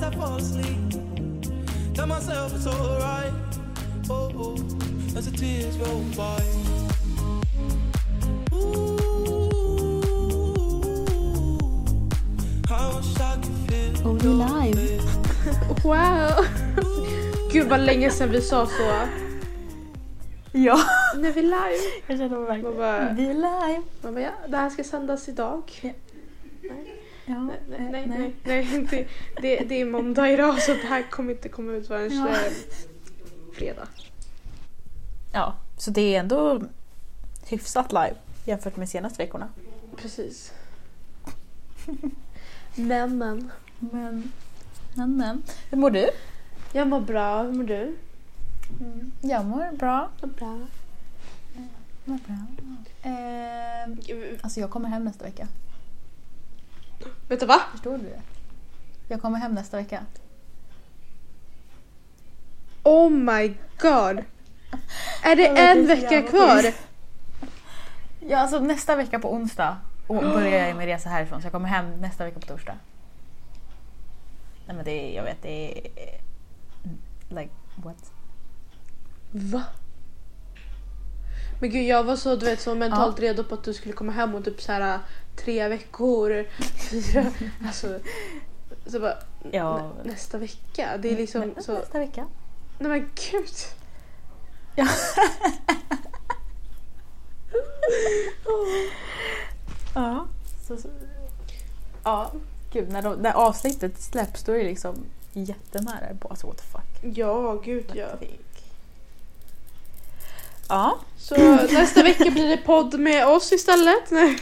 as I fall asleep. Tell myself it's alright. Oh, oh, as the tears roll by. Ooh, I wish I could feel Oh, är live. Wow! Gud vad länge sedan vi sa så. Ja. Nu är vi live. Jag känner mig verkligen... Man bara, Vi är live. man bara ja, det här ska sändas idag. Ja. Nej, Ja, nej, nej, eh, nej, nej, det, det, det är måndag idag så det här kommer inte komma ut förrän Ja. eh, fredag. Ja, så det är ändå hyfsat live jämfört med senaste veckorna. Precis. Men men. Men, men, men. Hur mår du? Jag mår bra, hur mår du? Jag mår bra. Mår bra. Mår bra. Eh, alltså jag kommer hem nästa vecka. Vet du vad? Förstår du det? Jag kommer hem nästa vecka. Oh my god! Är det en vecka kvar? Ja, alltså nästa vecka på onsdag och börjar jag med resa härifrån så jag kommer hem nästa vecka på torsdag. Nej men det är, jag vet, det är... Like, what? Va? Men gud jag var så, du vet, så mentalt redo på att du skulle komma hem om typ så här tre veckor. Fyra, alltså, så bara, Ja. nä, nästa vecka. Det är liksom Nä- så, Nästa vecka. nej men gud. Ja. ja. Så, så, ja. Gud, när, de, när avsnittet släpps då är det liksom jättenära. Alltså what the fuck. Ja, gud ja. Ja. Så nästa vecka blir det podd med oss istället. Nej.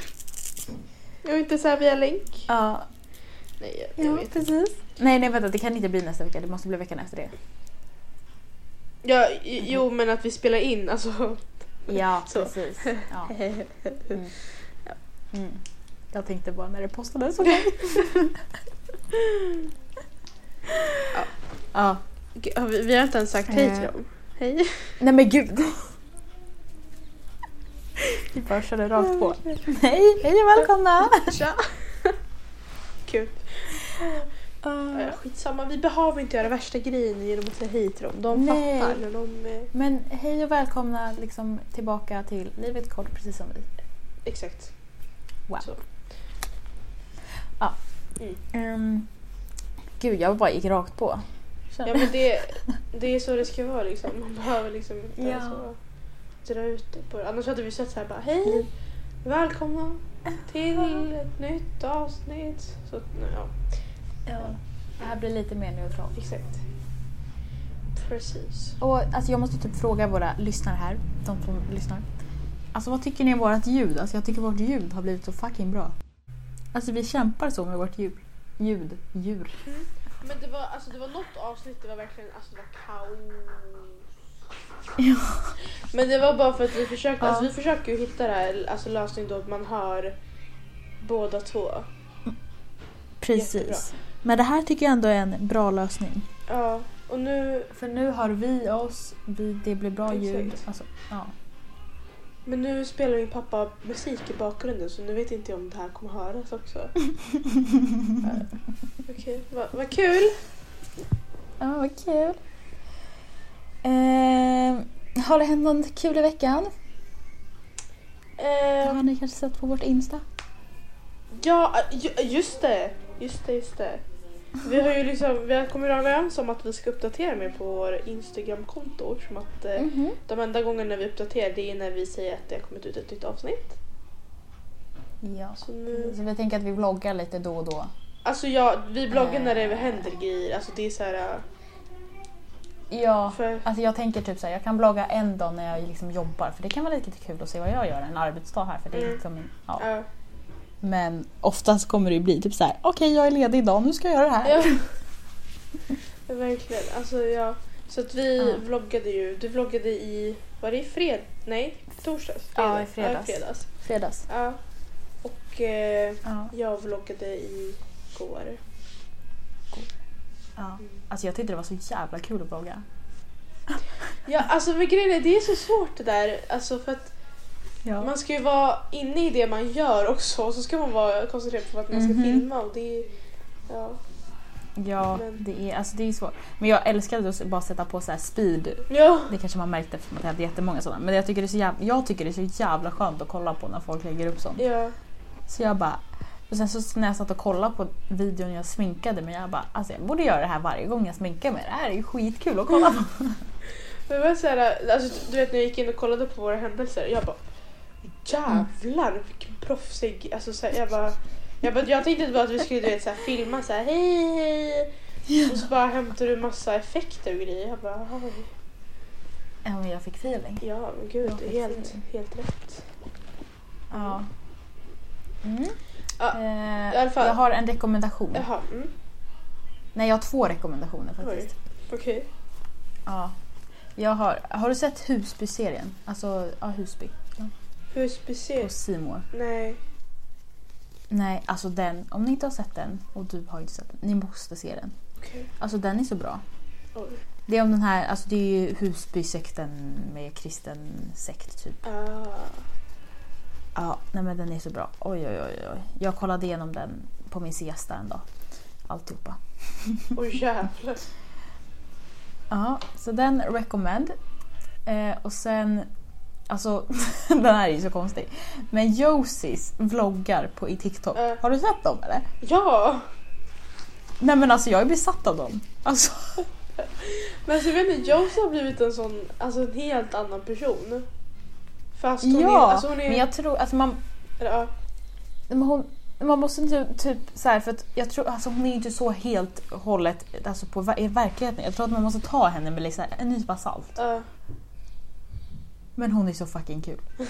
Och inte så här via länk. Ja, Nej, jag, jag ja vet inte. precis. Nej, nej vänta, det kan inte bli nästa vecka. Det måste bli veckan efter det. Ja, i- jo men att vi spelar in alltså. Ja, Så. precis. Ja. Mm. Mm. Jag tänkte bara när det postades, okej? Ja. ja. Gud, har vi, vi har inte ens sagt hej till Eh. dem. Hej. Nej men gud. Vi bara körde rakt på. Hej, hej och välkomna! Tja. Kul. Uh, skitsamma, vi behöver inte göra värsta grejen genom att säga hej till dem. De Nej. fattar. De, eh, men hej och välkomna liksom tillbaka till Livet kort precis som vi. exakt. Wow. Så. Um, gud, jag bara gick rakt på. Ja men det, det är så det ska vara liksom. Man behöver liksom inte Ja. så dra ut det på det. Annars hade vi sett så här bara hej, välkomna till ett nytt avsnitt. Så, ja, Ja. Det här blir lite mer neutralt. exakt. Precis. Och alltså jag måste typ fråga våra lyssnare här, de som lyssnar. Alltså vad tycker ni om vårt ljud? Alltså jag tycker vårt ljud har blivit så fucking bra. Alltså vi kämpar så med vårt ljud. Ljud. Djur. Men det var, alltså, det var något avsnitt, det var verkligen alltså, det var kaos. Ja. Men det var bara för att vi försökte, Ja. alltså, vi försöker ju hitta det här, alltså lösning då att man hör båda två. Precis. Jättebra. Men det här tycker jag ändå är en bra lösning. Ja, och nu, För nu har vi oss, vi, det blir bra Exakt. ljud. Alltså, ja. men nu spelar min pappa musik i bakgrunden så nu vet inte jag om det här kommer höras också. Eh, Okej, vad vad kul! ja, vad kul. Eh, har det hänt något kul i veckan? Det Eh, har ni kanske sett på vårt Insta? ja, ju- just det! Just det, just det. Vi har ju liksom, vi har kommit överens om att vi ska uppdatera mer på vår Instagram-konto som att eh, Mhm. de enda gångerna vi uppdaterar det är när vi säger att det har kommit ut ett nytt avsnitt. Ja. Så nu, Så vi tänker att vi vloggar lite då och då. alltså ja, vi bloggar när det Eh. händer grejer. Alltså det är så här, eh, Ja, För- alltså jag tänker typ såhär, jag kan blogga en dag när jag liksom jobbar för det kan vara lite kul att se vad jag gör en arbetsdag här för det är Mm. liksom, ja. ja. Men oftast kommer det ju bli typ såhär, okej jag är ledig idag, nu ska jag göra det här. Ja. verkligen. Alltså ja. Så att vi Ja. vloggade ju, du vloggade i, var det i fred? Nej, torsdags? Ja, i fredags. Ja, i fredags. Fredags. Ja. Och eh, Ja. jag vloggade i går. Ja. Alltså jag tyckte det var så jävla kul att vlogga. Ja, alltså men grejen är, det är så svårt det där. Alltså för att Ja. man ska ju vara inne i det man gör också och så ska man vara koncentrerad på att man ska Mhm. filma och det är, ja. Ja, Men- det är, alltså det är svårt. Men jag älskade att bara sätta på så här speed. Ja. Det kanske man märkte eftersom att jag hade jättemånga sådana. Men jag tycker, det är så jävla, jag tycker det är så jävla skönt att kolla på när folk lägger upp sånt. Ja. Så jag bara... Och sen så när jag satt och kollade på videon jag sminkade mig, jag bara alltså jag borde göra det här varje gång jag sminkar mig. Det här är ju skitkul att kolla på. Det var så här, alltså, du vet när jag gick in och kollade på våra händelser, jag bara jävlar vilken proffsig, alltså så här, jag bara jag, bara, jag tänkte bara att vi skulle du vet, så här, filma så här, hej hej och så bara hämtar du massa effekter och grejer. Jag bara oj. Ja men jag fick feeling. ja men gud helt, helt rätt. Ja. Mm. Ja, Eh, i alla fall. Jag har en rekommendation. Jaha, mm, Nej jag har två rekommendationer faktiskt. okej. Ja. Jag har, har du sett Husby-serien? Alltså, ja Husby. Husby På ser... C More. Nej. Nej, alltså den. Om ni inte har sett den och du har inte sett den, ni måste se den. Okej. Alltså den är så bra. Oj. Det är om den här, alltså det är ju Husby-sekten med kristen sekt typ. Ah. Ja, nej men den är så bra. Oj oj oj oj. Jag kollade igenom den på min siesta en dag. Alltihopa. Oj jävlar. Ja, så den recommend. Eh, och sen, alltså den här är ju så konstig. Men Josies vloggar på i TikTok. Eh. Har du sett dem eller? Ja! Nej men alltså jag är besatt av dem. Alltså, Men alltså, jag vet inte, Josie har blivit en sån, alltså en helt annan person. Fast hon ja, är, alltså hon är, men jag tror, alltså man, ja, hon, man måste typ, typ så här, för att jag tror, alltså hon är ju inte så helt och hållet alltså på i verkligheten. Jag tror att man måste ta henne med liksom en nypa salt. ja. Men hon är så fucking kul.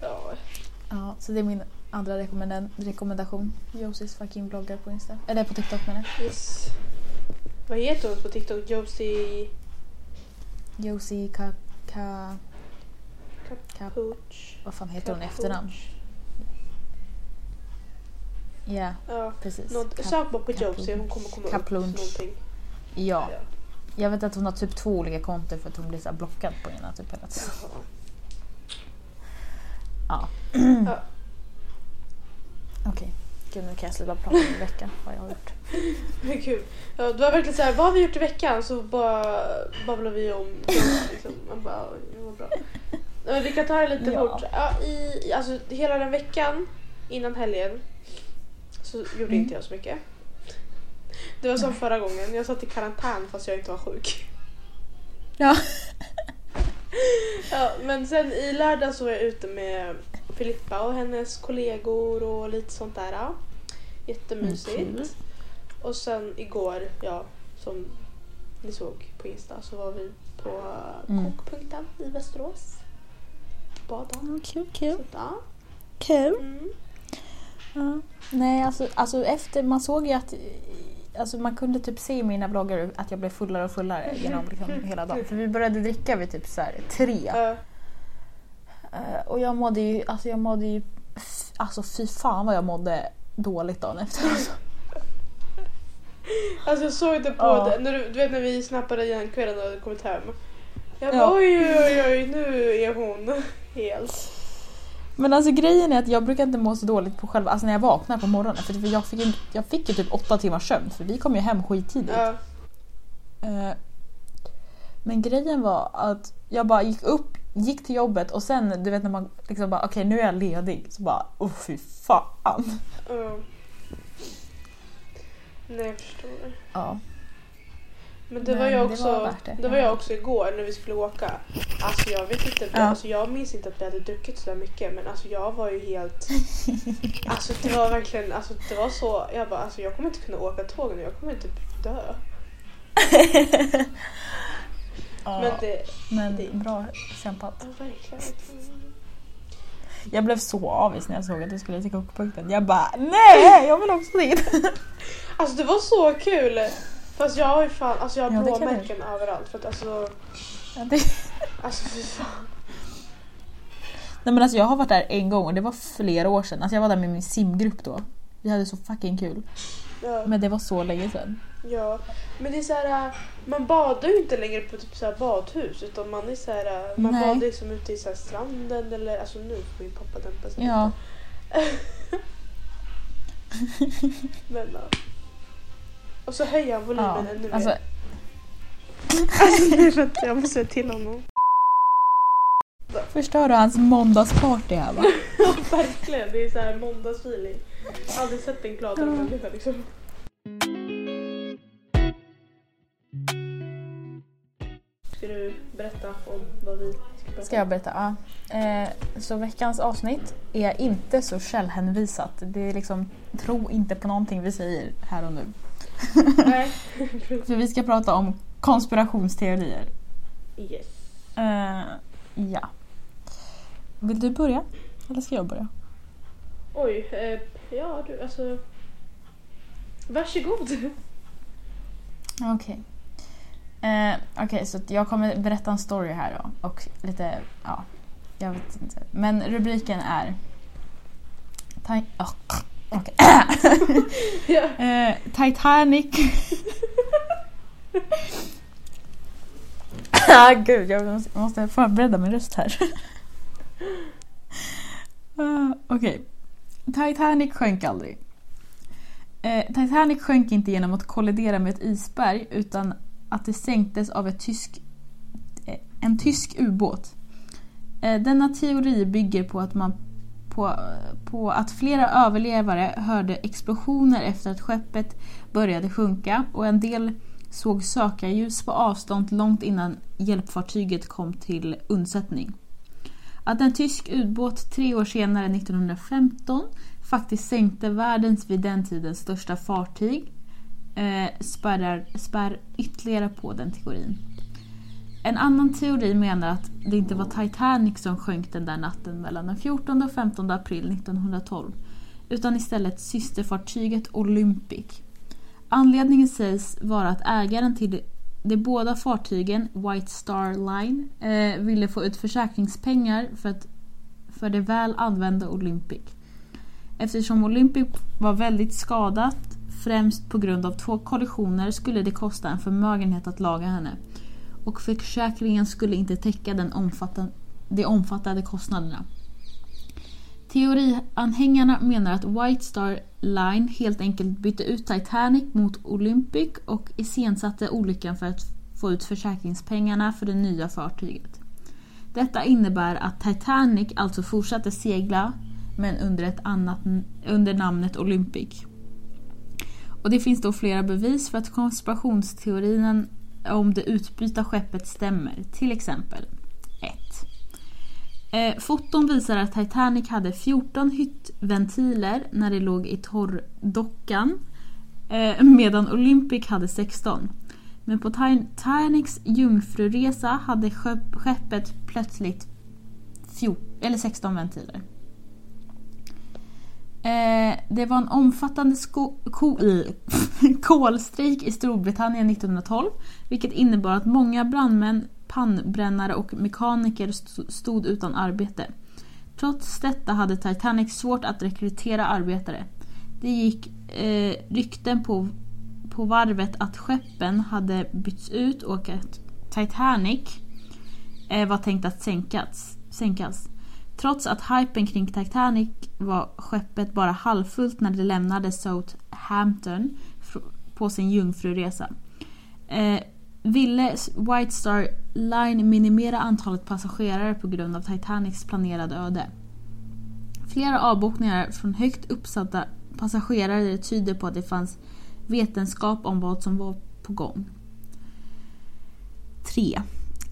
ja. Ja, så det är min andra rekommenda- rekommendation. Josies fucking vloggar på Insta. Eller på TikTok menar jag. Yes. Vad heter hon på TikTok? Josie Josie ka, ka, Pooch? Vad fan heter hon i efternamn? Ja, Ja. precis. Något, sök bara på. Josie, hon kommer komma upp Kaplunch. någonting. Ja. Ja. Jag vet att hon har typ två olika konton för att hon blir så blockad på ena typ hela tiden. Ja. Ja. Okej. Gud nu kan jag sluta prata om veckan vad jag har gjort. Men gud. Ja, det var verkligen så här, vad har vi gjort i veckan? Så bara babblar vi om liksom. Man bara, det var bra. Men vi kan ta det lite Ja. fort. Ja, i, alltså, hela den veckan innan helgen så gjorde Mm. inte jag så mycket. Det var som förra gången, jag satt i karantän fast jag inte var sjuk. Ja. Ja, men sen i lördag så var jag ute med Filippa och hennes kollegor och lite sånt där. Jättemysigt. Mm, och sen igår, ja, som ni såg på Insta så var vi på Mm. Kokpunkten i Västerås. Bada. Ja, kul, kul. Kul. Mm. Ja. Nej, alltså, alltså efter, man såg ju att Alltså man kunde typ se i mina bloggar att jag blev fullare och fullare genom liksom hela dagen. För vi började dricka vid typ så här tre. Ja. Eh, och jag mådde ju, alltså jag mådde ju, alltså fy fan vad jag mådde dåligt dagen efter. Alltså. Alltså jag såg det på Ja. det, när du, du vet när vi snappade igen kvällen och hade kommit hem. Jag bara Ja. oj oj oj nu är hon helt. Men alltså grejen är att jag brukar inte må så dåligt på själva, alltså när jag vaknar på morgonen. För jag fick ju, jag fick ju typ åtta timmars sömn för vi kom ju hem skittidigt. Ja. Eh, Men grejen var att jag bara gick upp, gick till jobbet och sen du vet när man liksom bara okej nu är jag ledig så bara oh fy fan. Ja. Nej jag förstår. Ja. Men det Men var jag det också, var det, det. var Ja. jag också igår när vi skulle åka. Alltså jag vet inte, Ja. alltså jag minns inte att vi hade druckit så där mycket men alltså jag var ju helt... Alltså det var verkligen, alltså det var så, jag bara alltså jag kommer inte kunna åka tåg nu, jag kommer typ dö. ja. Men det, Men det- bra kämpat. ja verkligen. Jag blev så avis när jag såg att du skulle till kokpunkten. Jag bara nej jag vill också dit. Alltså det var så kul! Fast jag har ju fan, alltså jag Ja, har jag. blåmärken överallt för att alltså, Ja, det... alltså fy fan. Nej men alltså jag har varit där en gång och det var flera år sedan. Alltså jag var där med min simgrupp då. Vi hade så fucking kul. Ja. Men det var så länge sedan. Ja, men det är så här, man badar ju inte längre på typ så badhus utan man är så här, man Nej. badar liksom ute i så stranden eller alltså nu får min pappa dämpa sig Ja. Men ja. Och så höjer han volymen Ja, ännu mer. alltså, Alltså, vänta, jag måste säga till honom. förstör du hans måndagsparty här va? Ja, verkligen. Det är så här måndagsfeeling. Aldrig sett en gladare Ja. människa liksom. Ska du berätta om vad vi ska prata Ska jag berätta? Ja. Eh, så veckans avsnitt är inte så källhänvisat. Det är liksom, tro inte på någonting vi säger här och nu. Nej. För vi ska prata om konspirationsteorier. yes. Eh, ja. Vill du börja? Eller ska jag börja? Oj, eh, ja du alltså. Varsågod. Okej. Eh, Okej, så att jag kommer berätta en story här då. Och lite, ja, jag vet inte. Men rubriken är... Ti- oh, ja. Eh, Titanic... ah, gud, jag måste, förbereda min röst här. uh, Okej. Titanic sjönk aldrig. Eh, Titanic sjönk inte genom att kollidera med ett isberg utan att det sänktes av ett tysk, en tysk ubåt. Eh, denna teori bygger på att man på, på att flera överlevare hörde explosioner efter att skeppet började sjunka och en del såg sökarljus på avstånd långt innan hjälpfartyget kom till undsättning. Att en tysk ubåt tre år senare, 1915, faktiskt sänkte världens vid den tiden största fartyg eh, spärrar, spär ytterligare på den teorin. En annan teori menar att det inte var Titanic som sjönk den där natten mellan den 14 och 15 april 1912 utan istället systerfartyget Olympic. Anledningen sägs vara att ägaren till de båda fartygen, White Star Line, eh, ville få ut försäkringspengar för, att, för det väl använda Olympic. Eftersom Olympic var väldigt skadat, främst på grund av två kollisioner, skulle det kosta en förmögenhet att laga henne. Och försäkringen skulle inte täcka den omfattande, de omfattande kostnaderna. Teorianhängarna menar att White Star Line helt enkelt bytte ut Titanic mot Olympic och iscensatte olyckan för att få ut försäkringspengarna för det nya fartyget. Detta innebär att Titanic alltså fortsatte segla men under, ett annat, under namnet Olympic. Och det finns då flera bevis för att konspirationsteorin om det utbyta skeppet stämmer. Till exempel 1. Eh, foton visar att Titanic hade 14 hyttventiler när det låg i torrdockan eh, medan Olympic hade 16. Men på Titanics jungfruresa hade skeppet plötsligt 14, eller 16 ventiler. Eh, det var en omfattande sko- ko- kolstrejk i Storbritannien 1912 vilket innebar att många brandmän, pannbrännare och mekaniker stod utan arbete. Trots detta hade Titanic svårt att rekrytera arbetare. Det gick eh, rykten på, på varvet att skeppen hade bytts ut och att Titanic eh, var tänkt att sänkas. sänkas. Trots att hypen kring Titanic var skeppet bara halvfullt när det lämnade Southampton på sin jungfruresa. Eh, ville White Star Line minimera antalet passagerare på grund av Titanics planerade öde. Flera avbokningar från högt uppsatta passagerare tyder på att det fanns vetenskap om vad som var på gång. 3.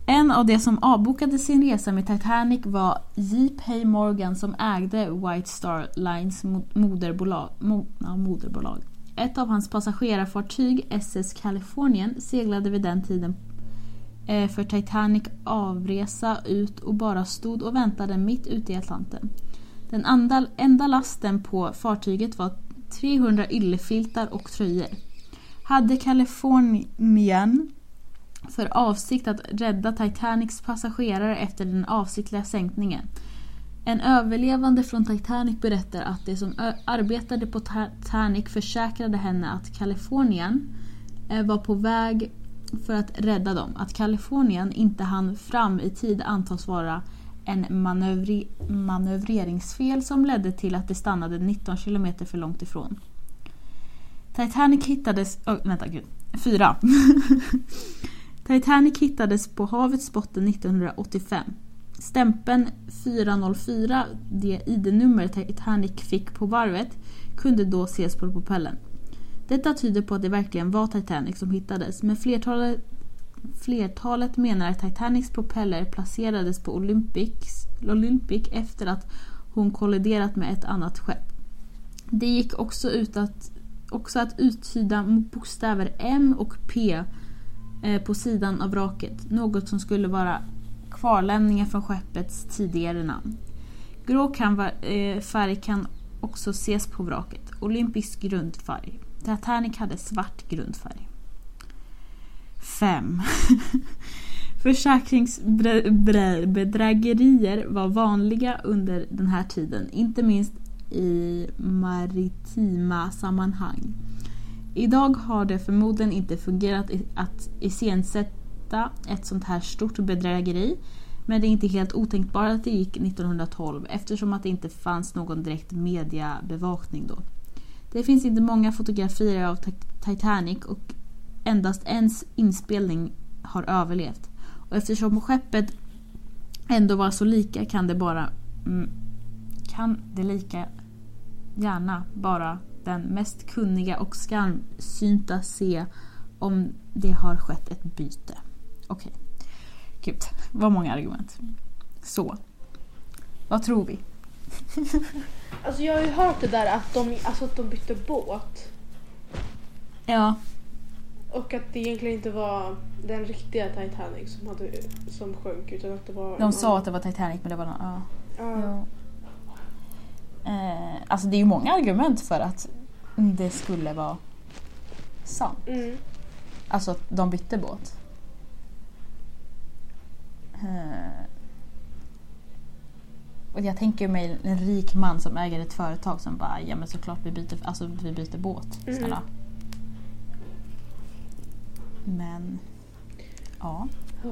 En av de som avbokade sin resa med Titanic var J.P. Morgan som ägde White Star Lines moderbolag. Mo- ja, moderbolag. Ett av hans passagerarfartyg, SS Californian, seglade vid den tiden eh, för Titanic avresa ut och bara stod och väntade mitt ute i Atlanten. Den enda lasten på fartyget var 300 yllefiltar och tröjor. Hade Californian för avsikt att rädda Titanics passagerare efter den avsiktliga sänkningen. En överlevande från Titanic berättar att de som arbetade på Titanic försäkrade henne att Kalifornien eh, var på väg för att rädda dem. Att Kalifornien inte hann fram i tid antas vara en manövri- manövreringsfel som ledde till att de stannade 19 kilometer för långt ifrån. Titanic hittades... Oh, vänta, gud. Fyra. Titanic hittades på havets botten 1985. Stämpeln 404, det ID-nummer Titanic fick på varvet, kunde då ses på propellen. Detta tyder på att det verkligen var Titanic som hittades, men flertalet, flertalet menar att Titanics propeller placerades på Olympics, Olympic efter att hon kolliderat med ett annat skepp. Det gick också ut att, också att uttyda bokstäver M och P Eh, på sidan av vraket, något som skulle vara kvarlämningar från skeppets tidigare namn. Grå kan va- eh, färg kan också ses på vraket, olympisk grundfärg. Titanic hade svart grundfärg. 5. Försäkringsbedrägerier var vanliga under den här tiden, inte minst i maritima sammanhang. Idag har det förmodligen inte fungerat att iscensätta ett sånt här stort bedrägeri men det är inte helt otänkbart att det gick 1912 eftersom att det inte fanns någon direkt mediebevakning då. Det finns inte många fotografier av Titanic och endast en inspelning har överlevt. Och eftersom skeppet ändå var så lika kan det bara mm, kan det lika gärna bara den mest kunniga och skarpsynta se om det har skett ett byte. Okej. Gud, vad många argument. Så. Vad tror vi? Alltså jag har ju hört det där att de, alltså att de bytte båt. Ja, Och att det egentligen inte var den riktiga Titanic som, hade, som sjönk utan att det var... de sa att det var Titanic men det var... Ja. Ja. Ja. Eh, alltså det är ju många argument för att det skulle vara sant. Mm. Alltså att de bytte båt. Eh, och jag tänker mig en rik man som äger ett företag som bara ja men såklart vi byter, alltså, vi byter båt. Mm. Snälla. Men ja, Ja.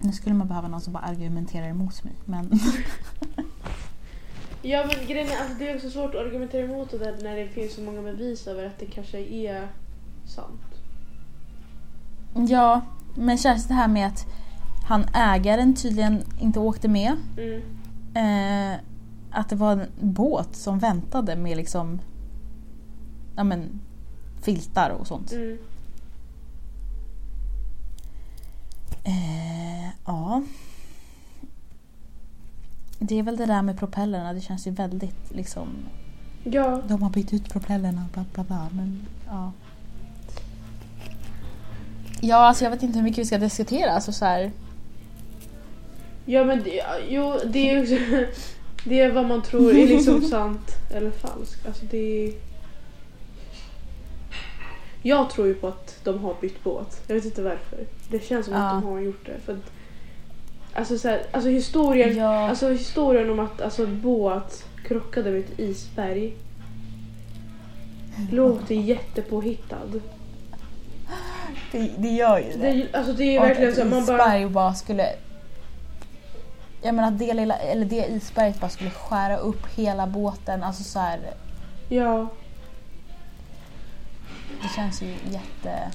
nu skulle man behöva någon som bara argumenterar emot mig. Men Ja men grejen är, alltså, det är också svårt att argumentera emot det där när det finns så många bevis över att det kanske är sant. ja, men känns det här med att han ägaren tydligen inte åkte med. Mm. Eh, att det var en båt som väntade med liksom ja, men, filtar och sånt. Mm. Eh, ja. Det är väl det där med propellerna. Det känns ju väldigt liksom... Ja. De har bytt ut propellerna. Bla, bla, bla, men, ja. ja, alltså jag vet inte hur mycket vi ska diskutera. Alltså, så här, Ja men det, jo, det är också, det är vad man tror är liksom sant eller falskt. Alltså det är... Jag tror ju på att de har bytt båt. Jag vet inte varför. Det känns som Ja. att de har gjort det. För att, alltså, så här, alltså historien Ja. Alltså historien om att alltså, båt krockade med ett isberg låter jättepåhittad. det, det gör ju Det, är- alltså det är verkligen så man bara... isberg bara skulle... Jag menar att det, lilla, eller det isberget bara skulle skära upp hela båten. Alltså så här, Ja, det känns ju jätte...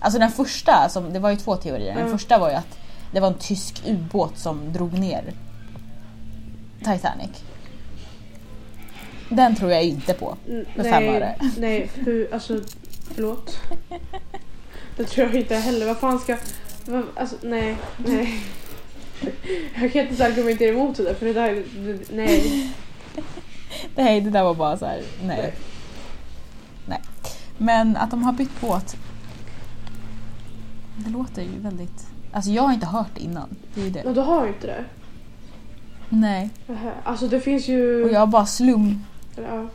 Alltså den första, som, det var ju två teorier. Den Mm. första var ju att det var en tysk ubåt som drog ner Titanic. Den tror jag inte på. n- Med fem öre. nej, nej, hur, alltså förlåt. Det tror jag inte heller. Vad fan ska... Vad, alltså nej, nej. Jag kan inte ens argumentera emot det där för det där, det, nej. Nej, det där var bara så här, nej. nej. Men att de har bytt båt. Det låter ju väldigt... Alltså jag har inte hört det innan. Det är ju det. Men du har inte det. Nej. Nähä. Alltså det finns ju... Och jag bara slum... Ja.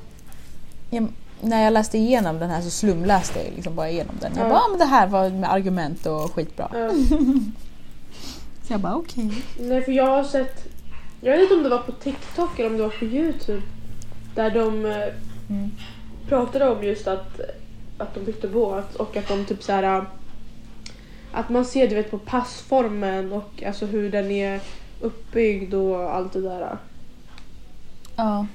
Jag, när jag läste igenom den här så slumläste jag liksom bara igenom den. Jag Ja. bara, ah, men det här var med argument och skitbra. Ja. Så jag bara okej. Nej för jag har sett, jag vet inte om det var på TikTok eller om det var på Youtube. Där de eh, Mm. pratade om just att, att de bytte båt och att de typ så här. Att man ser du vet på passformen och alltså hur den är uppbyggd och allt det där. Ja.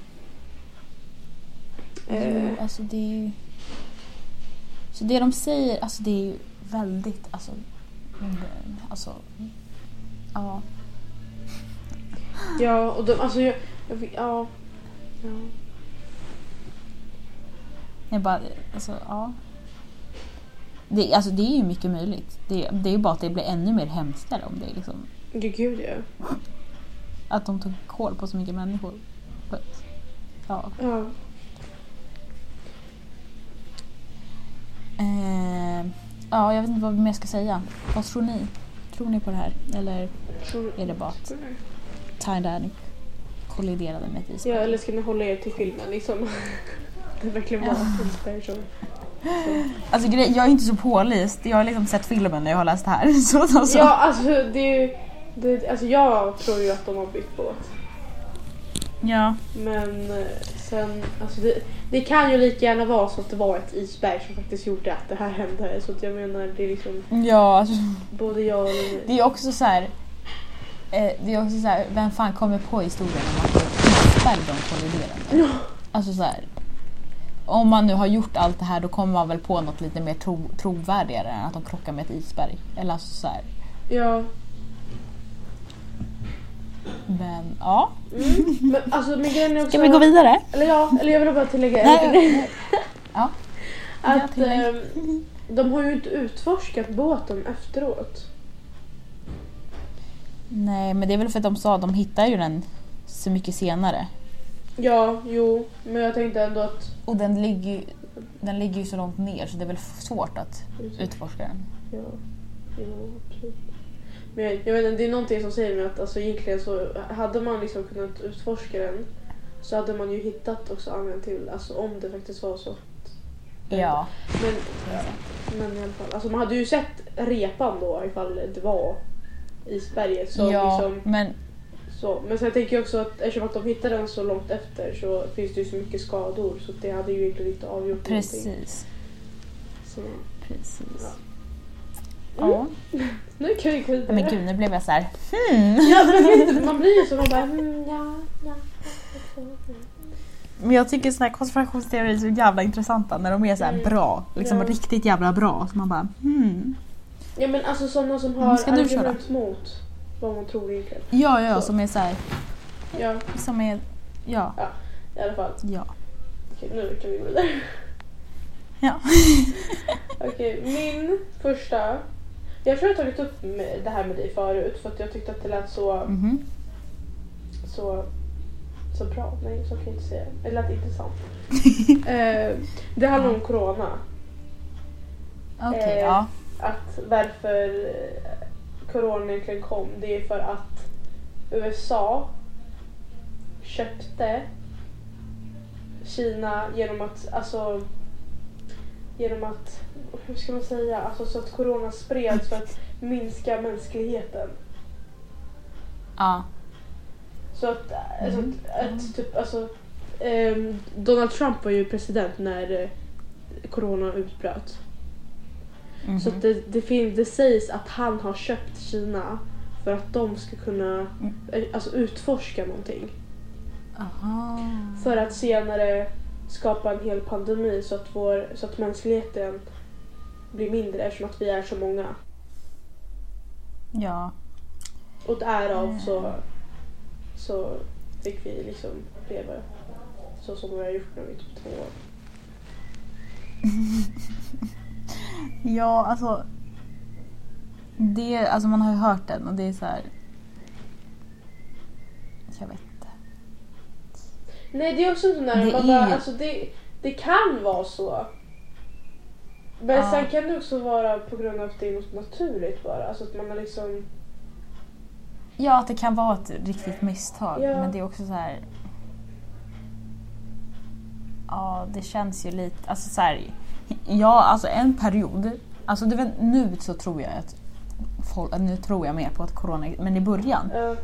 Eh. Jo, alltså det är ju... Så det de säger, alltså det är ju väldigt, alltså... Alltså... Ja. Ja, och de, alltså jag, jag fick, ja. ja. Jag bara, alltså ja. Det, alltså det är ju mycket möjligt. Det, det är ju bara att det blir ännu mer hemskare om det är liksom... Gud, ja. Att de tog koll på så mycket människor. Ja. ja. Eh, ja, jag vet inte vad mer jag ska säga. Vad tror ni? Tror ni på det här? Eller är det bara att Titanic kolliderade med ett Ja, isberg? eller ska ni hålla er till filmen liksom? det verkligen var inspiration. Så. Alltså grej, jag är inte så påläst. Jag har liksom sett filmen när jag har läst det här. Så, alltså. Ja, alltså det är ju... Det, alltså jag tror ju att de har bytt båt. ja. Men eh, sen, alltså det, det kan ju lika gärna vara så att det var ett isberg som faktiskt gjorde att det här hände. Så att jag menar, det är liksom Ja, alltså, både jag och det är också så här. Eh, det är också så här, vem fan kommer på historien om att det är ett isberg de kolliderar med? Ja. Alltså så här, om man nu har gjort allt det här då kommer man väl på något lite mer tro, trovärdigare än att de krockar med ett isberg. Eller alltså så här. Ja. Men ja. Mm. Men alltså men också... Ska vi gå vidare? Eller ja, eller jag vill bara tillägga en grej. Ja. Att ehm, de har ju inte utforskat båten efteråt. Nej men det är väl för att de sa att de hittar ju den så mycket senare. Ja, jo, men jag tänkte ändå att... Och den ligger ju, den ligger ju så långt ner så det är väl svårt att utforska den. Ja, jo, absolut. Men jag, jag vet inte, det är någonting som säger mig att alltså, egentligen så hade man liksom kunnat utforska den så hade man ju hittat också anledning till, alltså om det faktiskt var så. Ja. Men, men i alla fall, alltså man hade ju sett repan då ifall det var isberget. Så ja liksom, men så. Men sen tänker jag också att eftersom att de hittade den så långt efter så finns det ju så mycket skador så det hade ju egentligen inte avgjort någonting. precis. Så, Precis. Mm. Ja. nu kan vi gå vidare. Men gud nu blev jag så här. Hmm. Ja, men man blir ju så man bara mm, ja, ja. Men jag tycker såna här konspirationsteorier är så jävla intressanta när de är så Mm. bra. Liksom Ja. riktigt jävla bra. Så man bara hmm. Ja men alltså sådana som Mm, har argument mot vad man tror egentligen. Ja, ja, Så. som är så här. Ja, Som är, ja, i alla fall. ja. Okej, nu kan vi gå vidare. Ja. Okej, min första. Jag tror jag har tagit upp det här med dig förut för att jag tyckte att det lät så, Mhm. så, så bra. Nej, så kan jag inte säga. Det lät intressant. eh, det handlar om corona. Okej, Eh, ja. att varför corona egentligen kom, det är för att USA köpte Kina genom att, alltså, genom att, hur ska man säga, alltså så att corona spreds för att minska mänskligheten. Ja. Så att, eh, så Mm. att, att typ, alltså, ehm, Donald Trump var ju president när eh, corona utbröt. Mhm. Så att det, det, fin- det sägs att han har köpt Kina för att de ska kunna Mm. eh, alltså, utforska någonting. Aha. För att senare skapa en hel pandemi så att, vår, så att mänskligheten blir mindre eftersom att vi är så många. Ja. Och därav så, Mm. så fick vi liksom leva så som vi har gjort nu i typ två år. Ja, alltså. Det, alltså man har ju hört den och det är så här. Jag vet inte. Nej det är också en sån där, Det man bara, alltså det, det kan vara så. Men Ja. sen kan det också vara på grund av att det är något naturligt bara. Alltså att man har liksom... Ja, att det kan vara ett riktigt misstag. Ja. Men det är också så här. Ja, det känns ju lite, alltså så här. Ja, alltså en period. Alltså du vet, nu så tror jag att folk, nu tror jag mer på att corona, men i början Ja,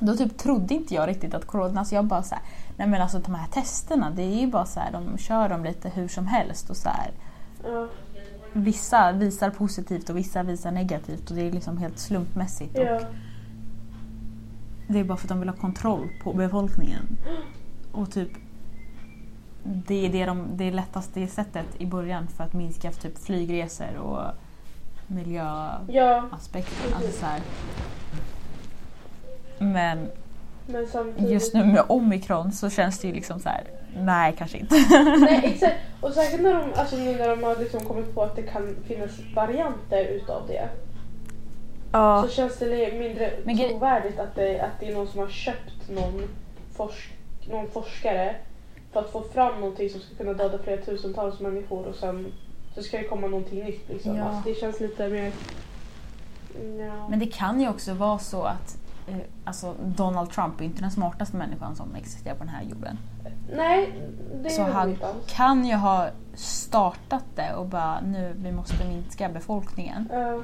Då typ trodde inte jag riktigt att corona, alltså jag bara så här, nej men alltså de här testerna det är ju bara så här, de kör dem lite hur som helst och så här. ja, Vissa visar positivt och vissa visar negativt och det är liksom helt slumpmässigt. ja. Och det är bara för att de vill ha kontroll på befolkningen. Och typ, det är det, de, det lättaste sättet i början för att minska typ flygresor och miljöaspekten. Ja, Alltså. Men men samtidigt... just nu med omikron så känns det ju liksom så här. nej kanske inte. Nej exakt. Och säkert när de, alltså nu när de har liksom kommit på att det kan finnas varianter utav det. Så känns det mindre Men trovärdigt att det, att det är någon som har köpt någon, forsk, någon forskare för att få fram någonting som ska kunna döda flera tusentals människor och sen så ska det komma någonting nytt. Liksom. Ja. Alltså, det känns lite mer... Ja. Men det kan ju också vara så att eh, alltså Donald Trump är inte den smartaste människan som existerar på den här jorden. Nej, det Så är han inte alls. kan ju ha startat det och bara nu vi måste minska befolkningen. Ja,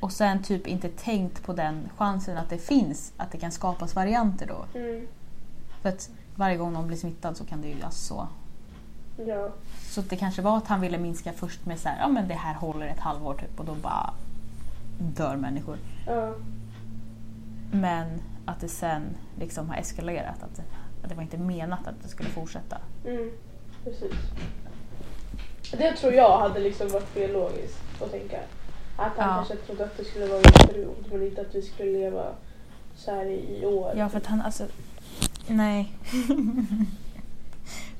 Och sen typ inte tänkt på den chansen att det finns, att det kan skapas varianter då. mm, För att varje gång någon blir smittad så kan det ju alltså så. ja. Så det kanske var att han ville minska först med så här, ja men det här håller ett halvår typ och då bara dör människor. ja. Men att det sen liksom har eskalerat. Att det, att det var inte menat att det skulle fortsätta. Mm, precis. Det tror jag hade liksom varit fel logiskt att tänka. Att han Ja. kanske trodde att det skulle vara en period men inte att vi skulle leva så här i, i år. Ja för att han alltså... Nej.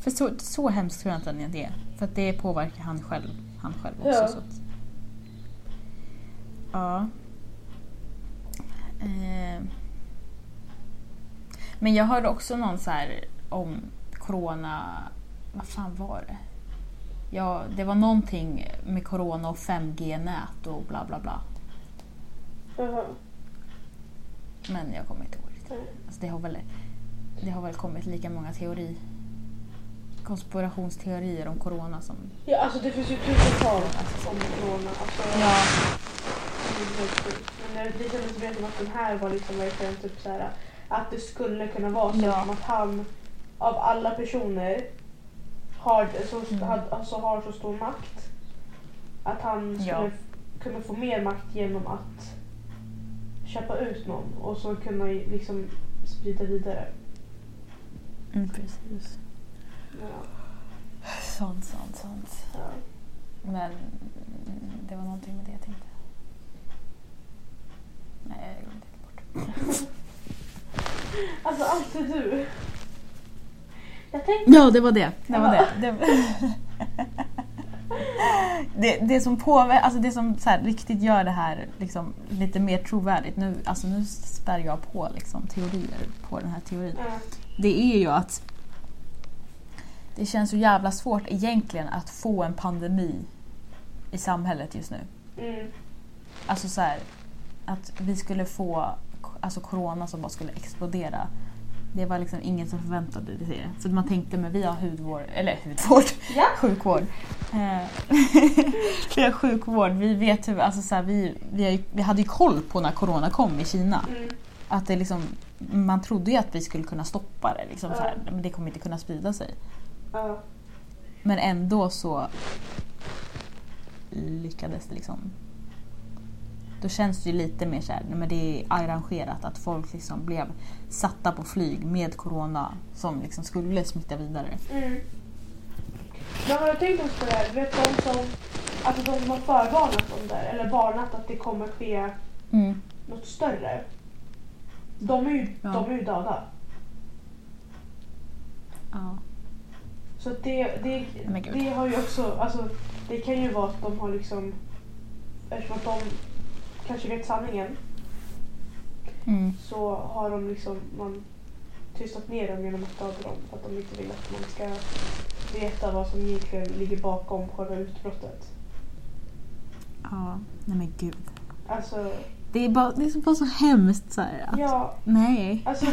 för så, så hemskt tror jag inte att det är. För att det påverkar han själv, han själv också. Ja. Så att, ja. Eh. Men jag hörde också någon så här om corona... Vad fan var det? Ja, det var någonting med corona och 5G-nät och bla bla bla. Jaha. Men jag kommer inte ihåg riktigt. Alltså det, har väl, det har väl kommit lika många teori, konspirationsteorier om corona som... Ja, alltså det finns ju tusentals om corona. Alltså, Ja. Men det, kändes mer som att den här var liksom verkligen typ så här att det skulle kunna vara så Ja. som att han av alla personer har så, Mm. had, alltså, har så stor makt att han skulle Ja. kunna få mer makt genom att köpa ut någon och så kunna liksom sprida vidare. Mm, precis. Ja. Sant, sant, sant. Ja. Men mm, det var någonting med det jag tänkte. Nej, jag glömde helt bort. Alltså alltid du. Jag tänkte... Ja, det var det. Det var det. Det, det, det som påver- alltså det som så här, riktigt gör det här liksom, lite mer trovärdigt, nu, alltså nu spär jag på liksom, teorier på den här teorin. Ja. Det är ju att det känns så jävla svårt egentligen att få en pandemi i samhället just nu. Mm. Alltså så här, att vi skulle få alltså corona som bara skulle explodera. Det var liksom ingen som förväntade sig det. För man tänkte men vi har hudvård, eller hudvård, Ja. sjukvård. Eh, vi har sjukvård, vi vet hur, alltså så här, vi, vi, har vi hade ju koll på när corona kom i Kina. Mm. Att det liksom, man trodde ju att vi skulle kunna stoppa det. Liksom, så här, Ja. men det kommer inte kunna sprida sig. Ja. Men ändå så lyckades det liksom. Då känns det ju lite mer såhär, men det är arrangerat att folk liksom blev satta på flyg med corona som liksom skulle smitta vidare. Mm. Men har du tänkt också på det här? Vet de som, alltså de som har förvarnat om det här, eller varnat att det kommer ske Mm. något större. De är ju, Ja. de är ju döda. Ja. Så det, det, gud. det har ju också, alltså det kan ju vara att de har liksom, eftersom att de kanske vet sanningen Mm. så har de liksom, man tystat ner dem genom att döda dem för att de inte vill att man ska veta vad som egentligen ligger bakom själva utbrottet. ja. Nej men gud. Alltså, Det är bara, det är bara så hemskt så här, att, ja, Nej. alltså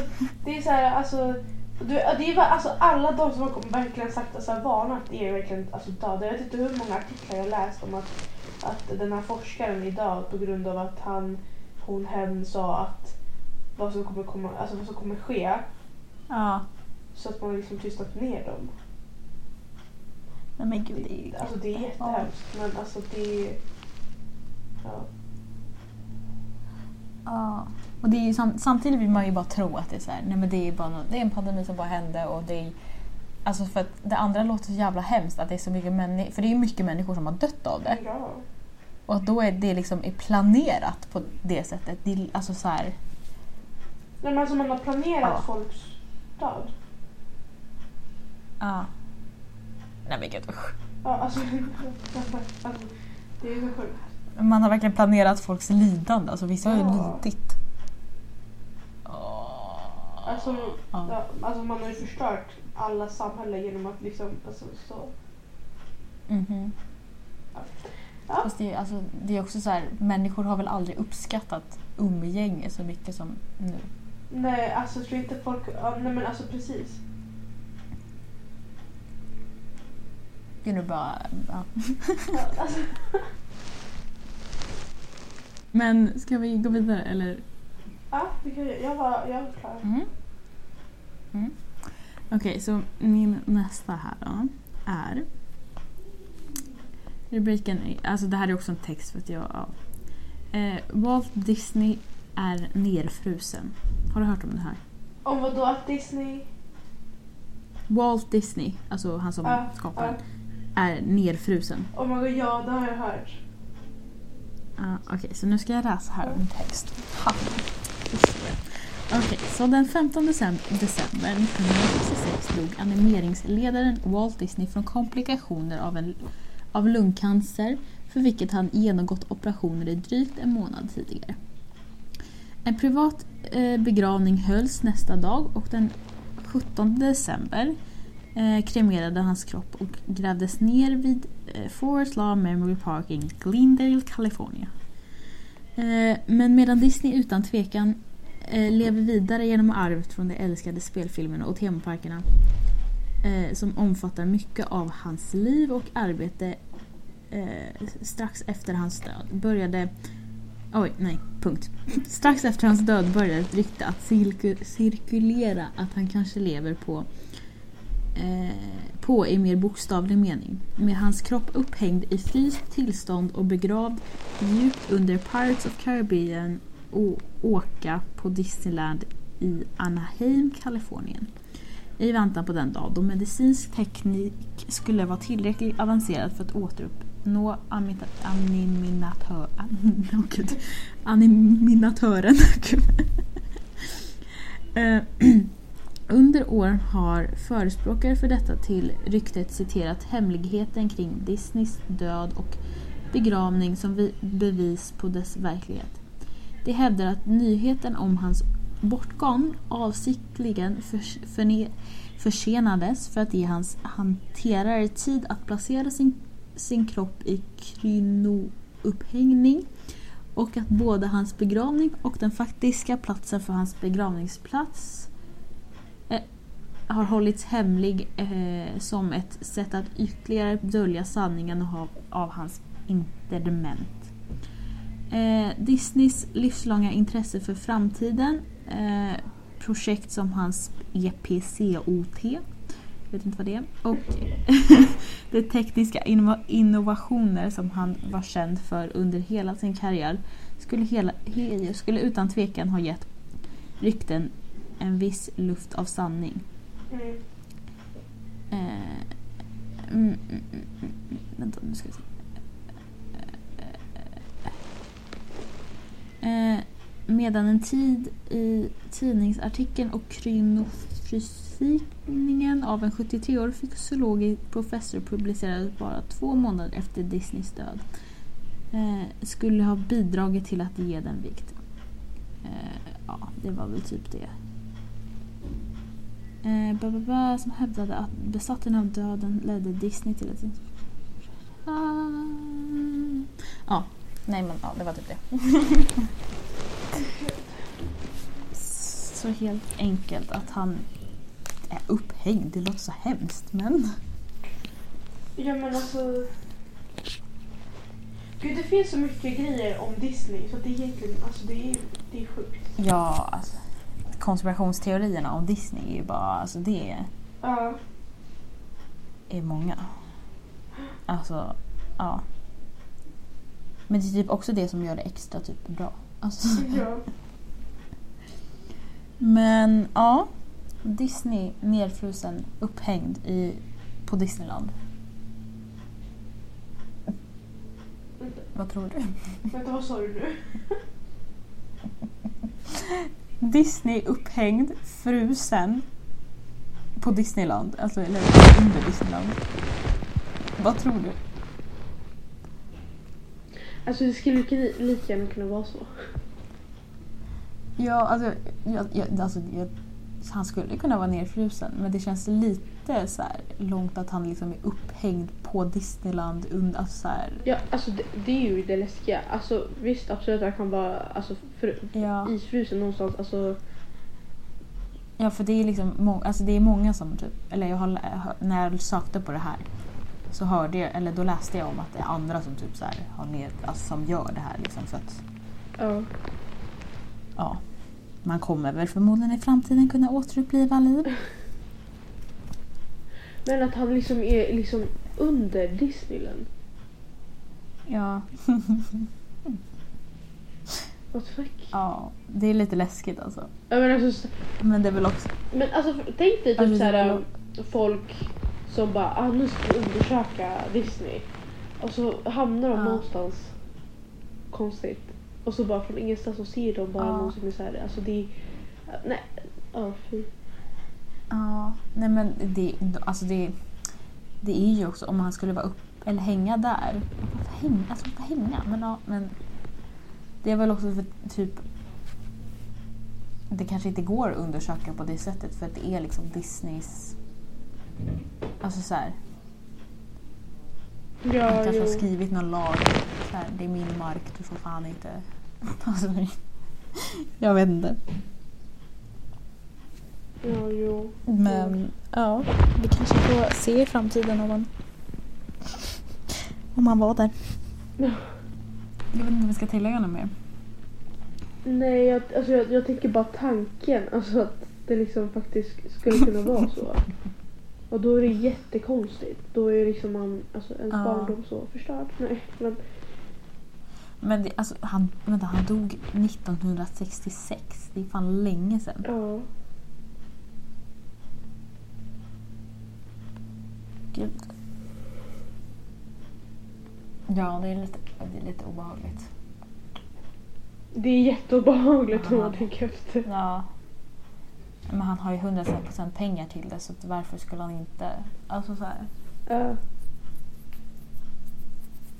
det är så här, alltså du, det är alltså alla de som har verkligen sagt, alltså, varnat är verkligen alltså, döda. Jag vet inte hur många artiklar jag läst om att, att den här forskaren är död på grund av att han, hon, hen sa att vad som kommer, komma, alltså, vad som kommer ske. Ja. Så att man liksom tystat ner dem. Nej men gud, det är ju... Alltså det är jättehemskt men alltså det är... Ja. Ja. Och det är ju sam- samtidigt vill man ju bara tro att det är så här, nej men det är bara det är en pandemi som bara hände och det är, Alltså för att det andra låter så jävla hemskt att det är så mycket människor, för det är ju mycket människor som har dött av det. Ja. Och att då är det liksom är planerat på det sättet. Det är, alltså så här, Nej, men alltså man har planerat Ja. folks död. ja. Nej men gud usch. Ja, alltså, alltså, det är så sjukt. Man har verkligen planerat folks lidande, alltså vissa har ju Ja. lidit. Alltså, Ja. ja, alltså man har ju förstört alla samhällen genom att liksom, alltså, så. Mhm. Ja. Fast det, är, alltså, det är också så här, människor har väl aldrig uppskattat umgänge så mycket som nu. Nej, alltså tror inte folk, ja, nej men alltså precis. Det är nog bara... Ja. Ja, alltså, Men ska vi gå vidare eller? ja, vi kan, jag var, jag var klar. Mm. Mm. Okej, så min nästa här då är... Rubriken är, alltså det här är också en text för att jag... Ja. Eh, Walt Disney är nerfrusen. Har du hört om det här? Om vad då Disney, Walt Disney, alltså han som Ja, skapar ja. den, är nerfrusen. oh my god, ja det har jag hört. Ja, Okej, så nu ska jag läsa här en text. Okej, Okej, så den 15 december, december 1966 dog animeringsledaren Walt Disney från komplikationer av, en, av lungcancer för vilket han genomgått operationer i drygt en månad tidigare. En privat eh, begravning hölls nästa dag och den 17 december eh, kremerade hans kropp och grävdes ner vid Eh, Forest Lawn Memory Park i Glendale, California. Eh, men medan Disney utan tvekan eh, lever vidare genom arvet från de älskade spelfilmerna och temaparkerna som omfattar mycket av hans liv och arbete strax efter hans död började Oj, nej, punkt. Strax efter hans död började ett rykte att cirkulera att han kanske lever på Eh, på i mer bokstavlig mening. Med hans kropp upphängd i fryst tillstånd och begravd djupt under Pirates of Caribbean och åka på Disneyland i Anaheim, Kalifornien. I väntan på den dag då medicinsk teknik skulle vara tillräckligt avancerad för att återuppnå animinatör, oh, gud, animinatören. Eh, Under åren har förespråkare för detta till ryktet citerat hemligheten kring Disneys död och begravning som bevis på dess verklighet. De hävdar att nyheten om hans bortgång avsiktligen försenades för att ge hans hanterare tid att placera sin, sin kropp i krynoupphängning och att både hans begravning och den faktiska platsen för hans begravningsplats Eh, har hållits hemlig eh, som ett sätt att ytterligare dölja sanningen av, av hans interdement. Eh, Disneys livslånga intresse för framtiden, eh, projekt som hans EPCOT, jag vet inte vad det är, och de tekniska innovationer som han var känd för under hela sin karriär skulle, hela, skulle utan tvekan ha gett rykten en viss luft av sanning. Mm. Eh, mm, mm, mm, mm, mm. Vänta, nu ska vi se. Eh, medan en tid i tidningsartikeln och krynofysikningen av en 73-årig fysiologisk professor publicerades bara två månader efter Disneys död eh, skulle ha bidragit till att ge den vikt. Eh, ja, det var väl typ det. Eh, ba, ba, ba, som hävdade att besatten av döden ledde Disney till ett... Ah. Ja, nej men ja, det var typ det. så helt enkelt att han är upphängd, det låter så hemskt men... Ja men alltså. Gud det finns så mycket grejer om Disney så det är egentligen, alltså det är, det är sjukt. Ja, alltså, konspirationsteorierna om Disney är ju bara, alltså det är, Ja. är många. Alltså, ja. Men det är typ också det som gör det extra typ bra. Alltså, ja. men ja, Disney nerfrusen, upphängd i, på Disneyland. Vad tror du? Vänta, vad sa du nu? Disney upphängd, frusen på Disneyland. Alltså, eller under Disneyland. Vad tror du? Alltså det skulle lika, lika gärna kunna vara så. Ja, alltså, jag, jag, alltså jag, han skulle kunna vara nerfrusen men det känns lite så här långt att han liksom är upphängd på Disneyland. Under, alltså så här, Ja, alltså det, det är ju det läskiga. Alltså visst, absolut att han kan vara alltså, för, ja, isfrusen någonstans. Alltså, ja, för det är liksom må, alltså det är många som typ, eller jag har, när jag sökte på det här så hörde jag, eller då läste jag om att det är andra som typ så här har ner, alltså som gör det här liksom så att ja. ja, man kommer väl förmodligen i framtiden kunna återuppliva liv. Men att han liksom är liksom under Disneyland. Ja, What the fuck? ja, det är lite läskigt alltså. Ja, men, alltså, Men det är väl också men alltså tänk dig typ Alltså, såhär var- folk som bara ah, nu ska vi undersöka Disney. Och så hamnar de Ja. någonstans konstigt. Och så bara från ingenstans så ser de bara Ja. någon som är såhär, alltså det är... Nej, ja fy. Ja, nej men det, alltså det, det är ju också om han skulle vara upp eller hänga där. Varför hänga? Alltså varför hänga? Men, ja, men det är väl också för typ det kanske inte går att undersöka på det sättet för att det är liksom Disneys Alltså så här, Ja, kanske jo. har skrivit någon lag. Så här, det är min mark, du får fan inte... Alltså, jag vet inte. Ja, jo. Men ja, vi kanske får se i framtiden om man, om han var där. Ja. Jag vet inte om vi ska tillägga något mer. Nej, jag, alltså jag, jag tänker bara tanken. Alltså att det liksom faktiskt skulle kunna vara så. Och då är det jättekonstigt. Då är liksom man, alltså ens Ja. barndom så förstörd. Nej, men Men det, alltså, han, vänta, han dog 1966. Det är fan länge sedan. ja. Gud. Ja, det är lite, det är lite obehagligt. Det är jätteobehagligt om man tänker efter. Ja. Men han har ju 100% pengar till det så varför skulle han inte... Alltså så här. Ja.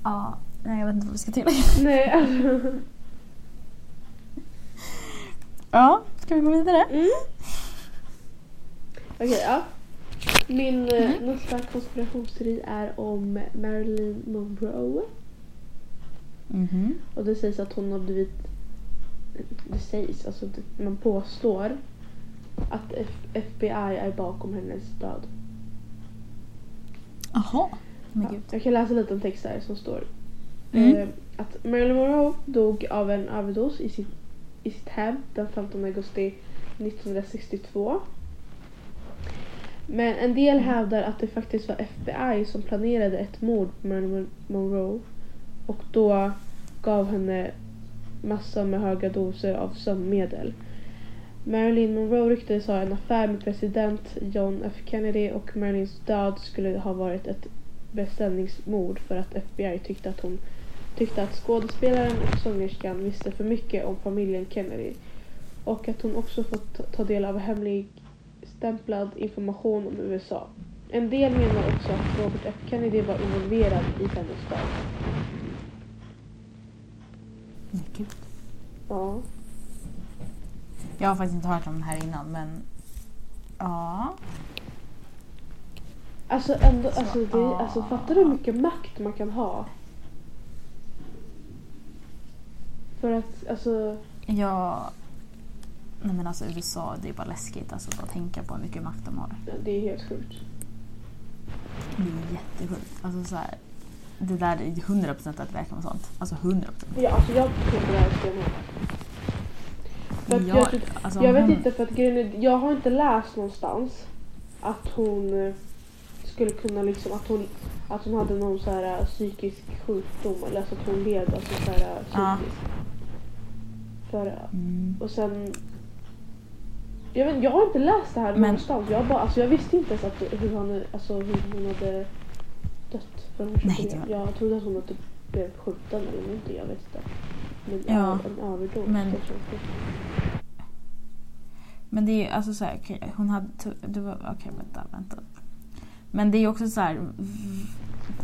Ja, nej jag vet inte vad vi ska tillägga. Nej, alltså. Ja, ska vi gå vidare? Mm. Okej, ja. Min Mhm. nästa konspirationsteori är om Marilyn Monroe. Mhm. Och det sägs att hon har blivit... Det sägs, alltså det, man påstår att F- FBI är bakom hennes död. Jaha. Ja, jag kan läsa lite om text här som står. Mm. Eh, att Marilyn Monroe dog av en överdos i sitt, i sitt hem den 15 augusti 1962. Men en del hävdar att det faktiskt var FBI som planerade ett mord på Marilyn Monroe och då gav henne massor med höga doser av sömnmedel. Marilyn Monroe ryktades ha en affär med president John F Kennedy och Marilyns död skulle ha varit ett beställningsmord för att FBI tyckte att hon tyckte att skådespelaren och sångerskan visste för mycket om familjen Kennedy och att hon också fått ta- del av hemlig stämplad information om USA. En del menar också att Robert F Kennedy var involverad i hennes död. Gud. Ja. Jag har faktiskt inte hört om den här innan men... Ja. Alltså ändå, Så, alltså, det, ah. alltså fattar du hur mycket makt man kan ha? För att, alltså, Ja... Nej men alltså USA, det är bara läskigt alltså att tänka på hur mycket makt de har. det är helt sjukt. Det är jättesjukt. Alltså så här, det där är 100% att räkna med sånt. Alltså 100%. Ja, alltså jag på det här stenhårt. För jag, typ- alltså, jag vet hon- inte för att grejen är, jag har inte läst någonstans att hon eh, skulle kunna liksom, att hon, att hon hade någon så här eh, psykisk sjukdom eller alltså att hon led alltså så här eh, psykiskt. För, Mm. och sen Jag, vet, jag har inte läst det här Men- någonstans. Jag, bara, alltså, jag visste inte ens att, hur, han, alltså, hur hon hade dött. Jag, Nej, det var- jag trodde att hon typ blev skjuten eller någonting. Jag vet inte. Men Ja, en överdos men-. Men det är ju alltså så här, okej, hon hade... Det var, okej, vänta, vänta. Men det är ju också så här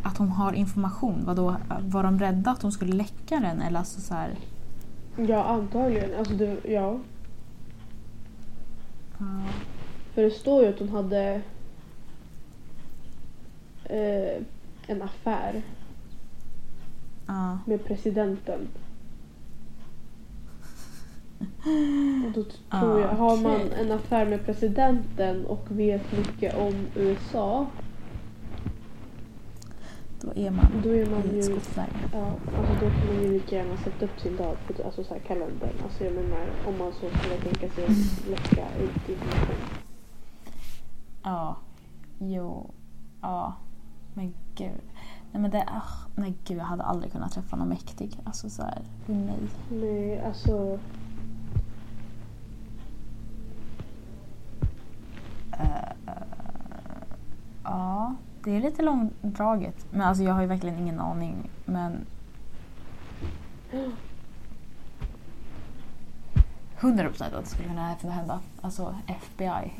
att hon har information. Vadå, var de rädda att hon skulle läcka den? Eller alltså så här... Ja, antagligen. Alltså, det, ja. För det står ju att hon hade eh, en affär Ja. med presidenten. Och då Ah, tror jag, har man en affär med presidenten och vet mycket om USA, Då är man då är man i ju... Ja, alltså då kan man ju lika gärna sätta upp sin dag på alltså så här kalendern. Alltså jag menar om man så skulle tänka sig att läcka ut information. Ja. Jo. Ja. Men gud. Nej men det... ah, nej gud, jag hade aldrig kunnat träffa någon mäktig. Alltså så här, nej. Nej, alltså... Ja, det är lite långdraget. Men alltså jag har ju verkligen ingen aning. Men... 100 procent att det skulle kunna hända. Alltså FBI.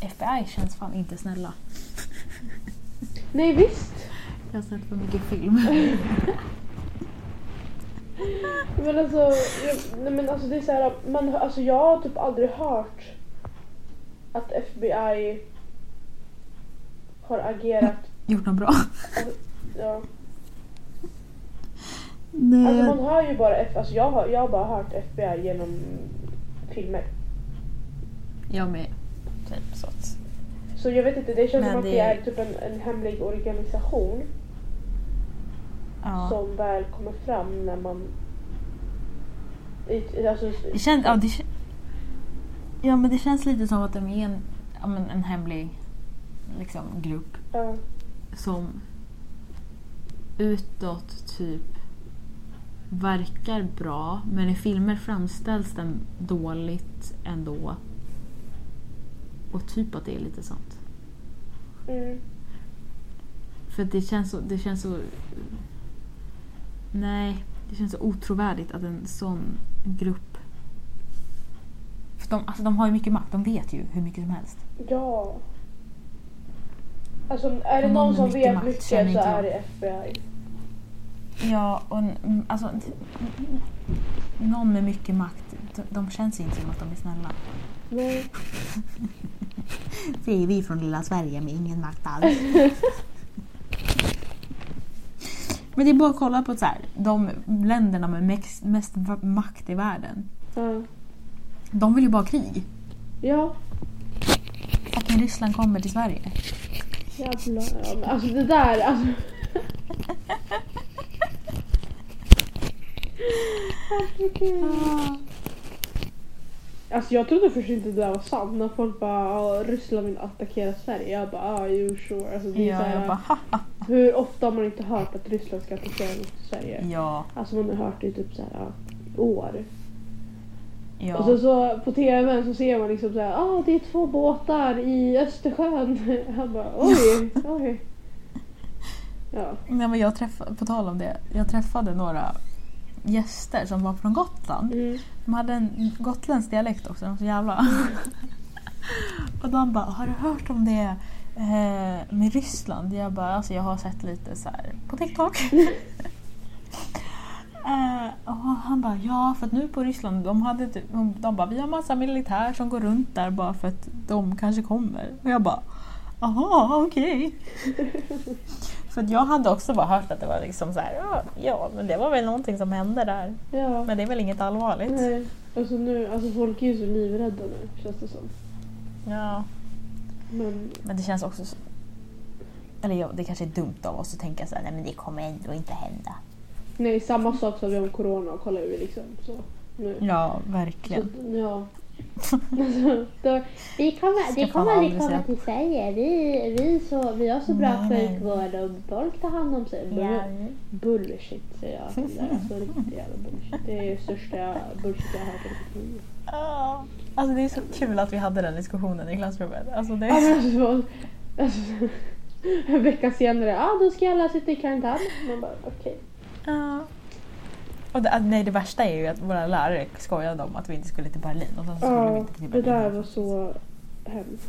FBI känns fan inte snälla. Nej visst! Jag har sett för mycket film. Men alltså, jag, nej men alltså det är så här, man, alltså jag har typ aldrig hört att FBI har agerat. Gjort något bra? Ja. Nej. Alltså man hör ju bara, F, alltså jag har, jag har bara hört FBI genom filmer. Jag med. Typ så att... Så jag vet inte, det känns Men som att det det- är typ en, en hemlig organisation Ja. som väl kommer fram när man... Alltså, Det känns, ja, det, ja men det känns lite som att de är en, men en hemlig liksom, grupp ja. Som utåt typ verkar bra men i filmer framställs den dåligt ändå. Och typ att det är lite sånt. Mm. För det känns så... Det känns så nej, det känns så otrovärdigt att en sån grupp... För de, alltså, de har ju mycket makt, de vet ju hur mycket som helst. Ja. Alltså är det Någon som vet mycket så är det FBI. Ja, och mm, alltså... Någon med mycket makt, de, de känns inte som att de är snälla. Nej. Säger vi från lilla Sverige med ingen makt alls. Men det är bara att kolla på så här, de länderna med mest makt i världen. Ja. De vill ju bara ha krig. Ja. Fucking Ryssland kommer till Sverige. Jävlar. Alltså det där. Alltså. Herregud. Alltså jag trodde först inte det där var sant när folk bara Ryssland vill attackera Sverige. Jag bara ah you sure. Alltså, det är så Ja, här, jag bara. Hur ofta har man inte hört att Ryssland ska attackera Sverige? Ja, Alltså man har hört det i typ så här, år. Ja. Och så, så på tvn så ser man liksom så här, ah det är två båtar i Östersjön. Han bara oj, oj. Ja. Nej, men jag träffade, på tal om det, jag träffade några gäster som var från Gotland. Mm. De hade en gotländsk dialekt också, de var så jävla... och de bara, har du hört om det eh, med Ryssland? Jag bara, alltså jag har sett lite så här på TikTok. eh, och han bara, ja för att nu på Ryssland, de hade typ, de bara, vi har massa militär som går runt där bara för att de kanske kommer. Och jag bara, aha okej. För att jag hade också bara hört att det var liksom så här, ja, ja men det var väl någonting som hände där. Ja. Men det är väl inget allvarligt. Nej. Alltså nu, alltså folk är ju så livrädda nu känns det som. Ja. Men Men det känns också... så- Eller ja, det kanske är dumt av oss att tänka så här, nej men det kommer ändå inte hända. Nej, samma sak som vi om corona kollar vi liksom. Så, nu. Ja, Så, verkligen. ja. Alltså, då, vi kommer, det kommer aldrig komma till Sverige. Vi, vi, så, vi har så bra Nej, sjukvård och folk tar hand om sig. Ja. Bullshit säger jag. Det är alltså riktigt jävla bullshit. Det är det största bullshit jag har hört i mitt liv. Alltså det är så kul att vi hade den diskussionen i klassrummet. Alltså det är men alltså, alltså, en vecka senare, ja ah, då ska alla sitta i karantän. Man bara okej. Ja. Och det, nej, det värsta är ju att våra lärare skojade om att vi inte skulle till Berlin och sen så skulle vi Ja, inte till det Berlin. där var så hemskt.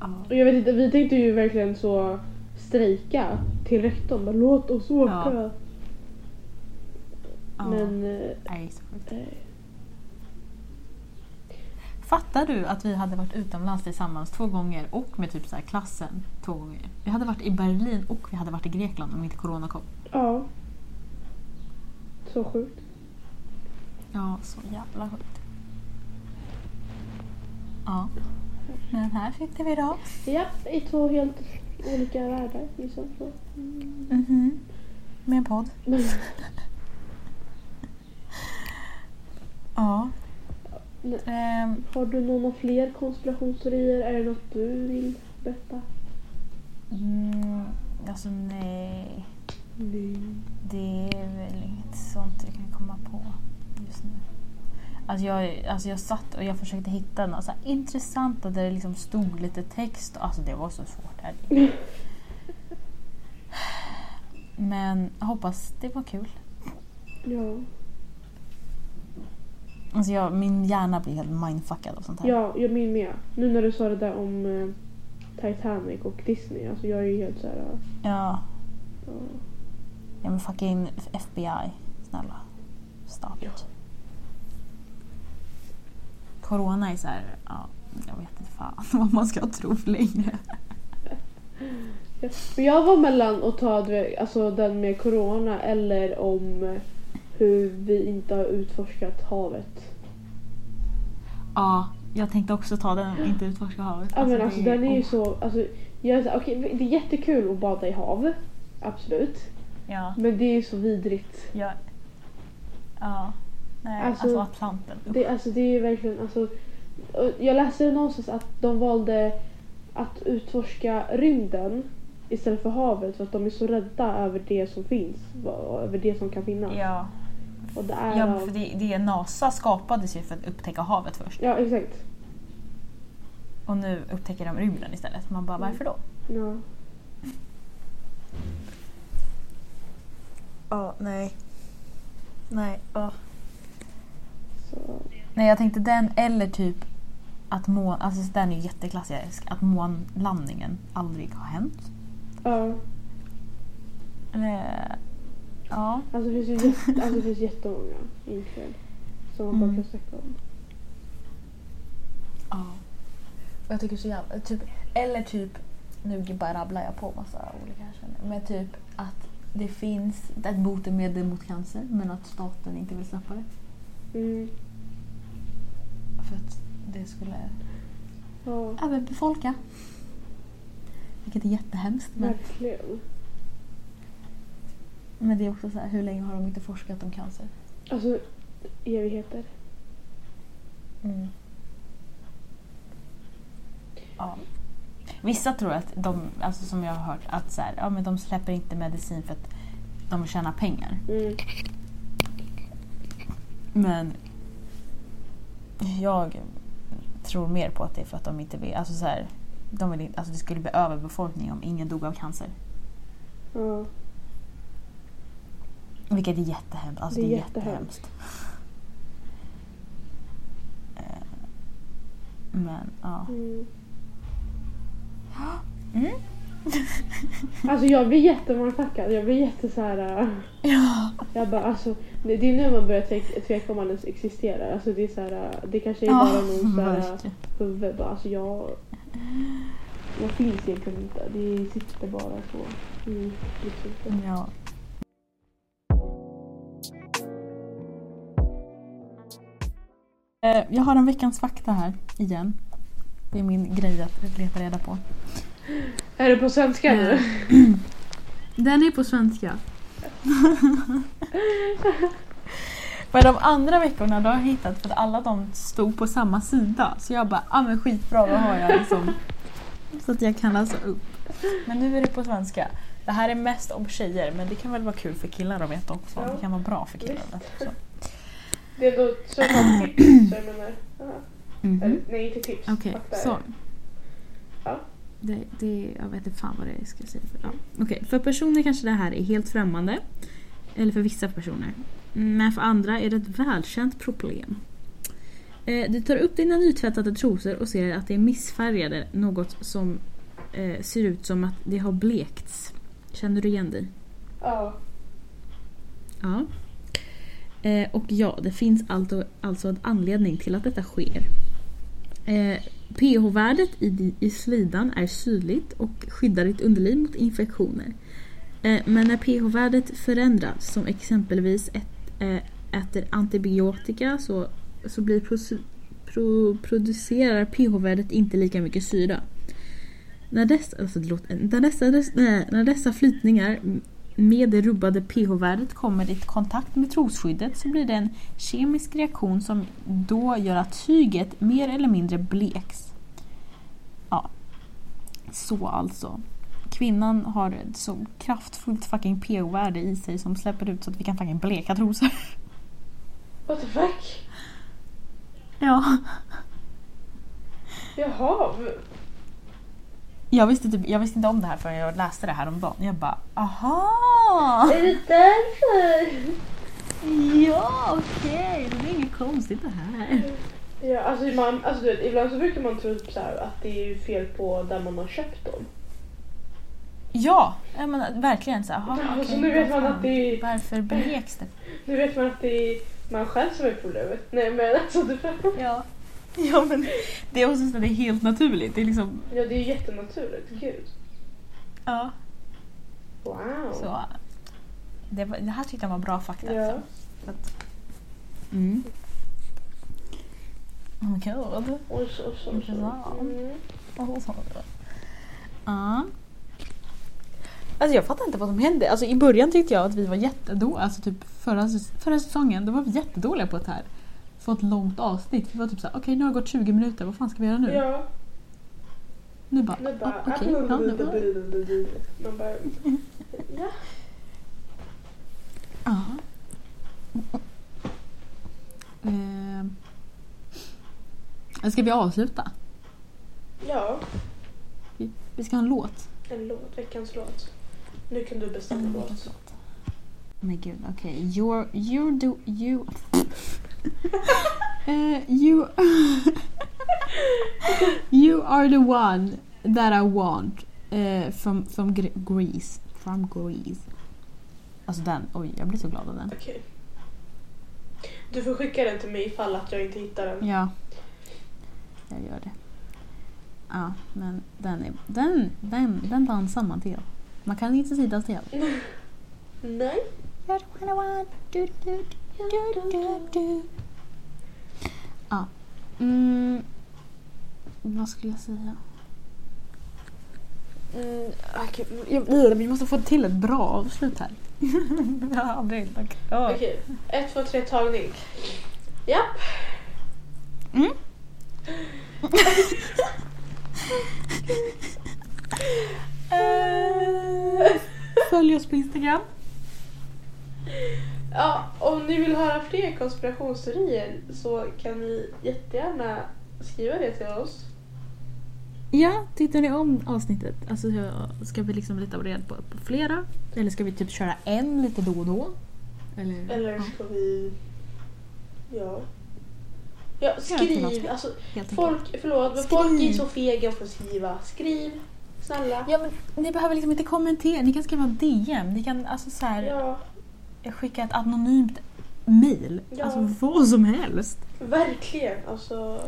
Ja. Och jag vet inte, vi tänkte ju verkligen så strejka till rektorn. Bara, Låt oss åka. Ja. Ja. Men eh, Nej, så sjukt. nej. Fattar du att vi hade varit utomlands tillsammans två gånger och med typ så klassen två gånger? Vi hade varit i Berlin och vi hade varit i Grekland om inte corona kom. Ja. Så sjukt. Ja, så jävla sjukt. Ja. Men här sitter vi då. Ja, i två helt olika världar. Liksom så. Mhm. Med en podd. Ja. Ehm, har du några fler konspirationsteorier? Är det något du vill berätta? mm, alltså nej. Det är väl inget sånt jag kan komma på just nu. Alltså jag, alltså jag satt och jag försökte hitta något så intressanta där det liksom stod lite text. Alltså det var så svårt. Här. Men jag hoppas det var kul. Ja. Alltså jag, min hjärna blir helt mindfuckad av sånt här. ja, jag min med. Nu när du sa det där om eh, Titanic och Disney. Alltså jag är ju helt såhär... Uh, Ja, ja. Ja men fucking FBI. Snälla. Stop it. Corona är så här, ja, jag vet inte fan vad man ska tro längre. Ja. Men jag var mellan att ta alltså, den med corona eller om hur vi inte har utforskat havet. Ja, jag tänkte också ta den inte utforska havet. Ja men alltså det den är ju oh, så... Alltså, jag, är okej, det är jättekul att bada i hav. Absolut. Ja, Men det är ju så vidrigt. ja. Ja. Nej, Alltså, alltså, Atlanten. usch. Det, alltså, det är ju verkligen... Alltså, jag läste någonstans att de valde att utforska rymden istället för havet för att de är så rädda över det som finns. Över det som kan finnas. Ja, Och det är ja för det, det NASA skapades ju för att upptäcka havet först. ja exakt. Och nu upptäcker de rymden istället. Man bara, varför då? Ja. Ja, nej. Nej, ja. Så. Nej, jag tänkte den eller typ att mån... Alltså den är ju jätteklassisk. Att månlandningen aldrig har hänt. Ja. Eh, ja. Alltså det finns ju jätte, alltså, det finns jättemånga egentligen. Som man bara Mm. kan snacka om. Ja. Och jag tycker så jävla... Typ, eller typ... Nu bara rabblar jag på massa olika här känner. Men typ att det finns ett botemedel mot cancer men att staten inte vill släppa det. Mm. För att det skulle Ja, även befolka. Vilket är jättehemskt. Men, verkligen. men det är också så här, hur länge har de inte forskat om cancer? Alltså evigheter. Ja. Vissa tror att de, alltså som jag har hört, att så här, ja, men de släpper inte medicin för att de vill tjäna pengar. Mm. Men jag tror mer på att det är för att de inte vill, alltså så här, de vill inte, alltså det skulle bli överbefolkning om ingen dog av cancer. Ja. Vilket är jättehemskt. Alltså Det det är är jättehemskt. Eh, Men ja. Mm. Mm. Alltså jag blir jättemorfackad. Jag blir jätte så här. äh, Ja. Jag bara alltså. Det, det är nu man börjar tveka, tveka om man ens existerar. Alltså det är så här. äh, Det kanske är bara någon så här äh, huvud. Bara, Alltså jag. Jag finns egentligen inte. Det sitter bara så. Mm, liksom. Ja. Eh, Jag har en veckans fakta här igen. Det är min grej att leta reda på. Är det på svenska nu? Eh, Den är på svenska. För de andra veckorna då har jag hittat för att alla de stod på samma sida. Så jag bara, ah, men skitbra då har jag liksom. Så att jag kan läsa upp. Men nu är det på svenska. Det här är mest om tjejer men det kan väl vara kul för killar att veta också. Ja. Det kan vara bra för killar att veta också. Det så många tips. så Jag menar. Mhm. Eller, nej, inte tips. Okej, fakta. så. Ja. Det, det, jag vet inte fan vad det ska säga. För, ja. Okej, för personer kanske det här är helt främmande. Eller för vissa personer. Men för andra är det ett välkänt problem. Eh, Du tar upp dina nytvättade trosor och ser att det är missfärgade. Något som eh, ser ut som att det har blekts. Känner du igen dig? Ja. Ja. Eh, och ja, det finns alltså, alltså en anledning till att detta sker. Eh, pH-värdet i, i slidan är syrligt och skyddar ditt underliv mot infektioner. Eh, men när pH-värdet förändras, som exempelvis ett, eh, äter antibiotika, så, så blir pro, producerar pH-värdet inte lika mycket syra. När dessa, alltså, låter, när dessa, när dessa flytningar med det rubbade pH-värdet kommer i kontakt med trosskyddet så blir det en kemisk reaktion som då gör att tyget mer eller mindre bleks. Ja, så alltså. Kvinnan har ett så kraftfullt fucking pH-värde i sig som släpper ut så att vi kan fucking bleka trosor. What the fuck? Ja. Jaha. Jag visste, typ, jag visste inte om det här förrän jag läste det här om dagen. Jag bara aha! Är det därför? Ja okej, det är inget konstigt det här. Ja, alltså, man, alltså du vet, ibland så brukar man tro typ så här, att det är fel på där man har köpt dem. Ja, jag menar, verkligen så. Aha, Ja, okej, så nu vet man att det är, Varför bleks det? nu vet man att det är man själv som är problemet. Nej men alltså du Ja. ja, men det är också så att det är helt naturligt. Det är liksom... Ja det är jättenaturligt, gud. Ja. Wow. Så, det, var, det här tyckte jag var bra fakta. Ja. Alltså. Så att, mm. Oh my god. Oj, så, så, så. Intressant. Mm. Och så. Ja. Alltså jag fattar inte vad som hände. Alltså i början tyckte jag att vi var jättedåliga. Alltså typ förra, förra säsongen då var vi jättedåliga på det här. Få ett långt avsnitt. Vi var typ såhär, okej nu har det gått 20 minuter, vad fan ska vi göra nu? Ja, Nu bara, nu bara... ah, okej. ja, nu bara- Man bara... Ja. Ja. Eh, ska vi avsluta? Ja, Vi ska ha en låt. en låt. Veckans låt. Nu kan du bestämma En låt. Men gud, okej. You're, you're do, you... Eh, you... you are the one that I want. Uh, from, from Gre- Greece. From Greece. Alltså den, oj jag blir så glad av den. Okej. Du får skicka den till mig ifall att jag inte hittar den. Ja. Jag gör det. Ja, men den är... Den, den, den dansar man till. Man kan inte sitta still. Nej. You're the one I want. Du, du, du, du, du, du. Ja. Mm. Vad skulle jag säga? Mm, okej, jag- vi måste få till ett bra avslut här. jag har aldrig. Okej. Ett, två, tre, tagning. Japp. Mm. Följ oss på Instagram. Ja, om ni vill höra fler konspirationsteorier så kan ni jättegärna skriva det till oss. Ja, tittar ni om avsnittet? Alltså, ska vi liksom leta reda på, på flera? Eller ska vi typ köra en lite då och då? Eller, Eller ja, ska vi... Ja. Ja, skriv. Alltså, folk, förlåt, men Skriv. folk är så fega för att skriva. Skriv, snälla. Ja, men ni behöver liksom inte kommentera. Ni kan skriva DM. Ni kan alltså så här, Ja, skicka ett anonymt mail. Ja. Alltså vad som helst. verkligen. Alltså...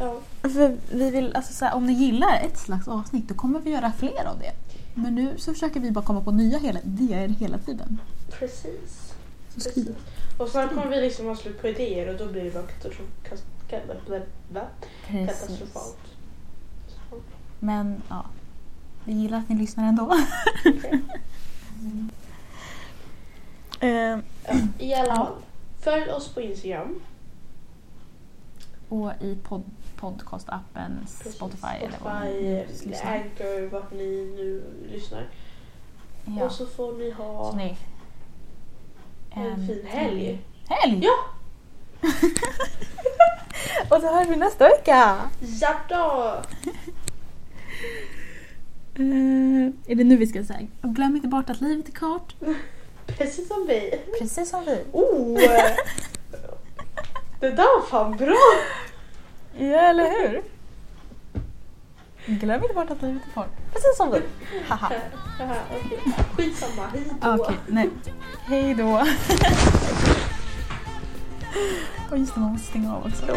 Ja, För vi vill, alltså så här, om ni gillar ett slags avsnitt då kommer vi göra fler av det. Men nu så försöker vi bara komma på nya hela, idéer hela tiden. precis. Precis. Och snart kommer vi liksom ha slut på idéer och då blir det bara katastrofalt. Men ja, vi gillar att ni lyssnar ändå. okej. Eh, I alla fall. Följ oss på Instagram. Och i pod podcastappen Precis. Spotify, eller vad ni Spotify, lyssnar. Anchor, vart ni nu lyssnar. Ja. Och så får ni ha Så ni, en fin helg. Helg! Ja! Och så hörs vi nästa vecka! Ja då! Uh, är det nu vi ska säga? Och glöm inte bort att livet är kort. Precis som vi. Precis som vi. Oh! Det där var fan bra! Ja, eller hur? Glöm inte bort att livet är kort. Precis som vi. Haha. Haha, Okej, skitsamma. Hej då. Ah, Okej, nej. Hej då. Och just det, man måste stänga av också.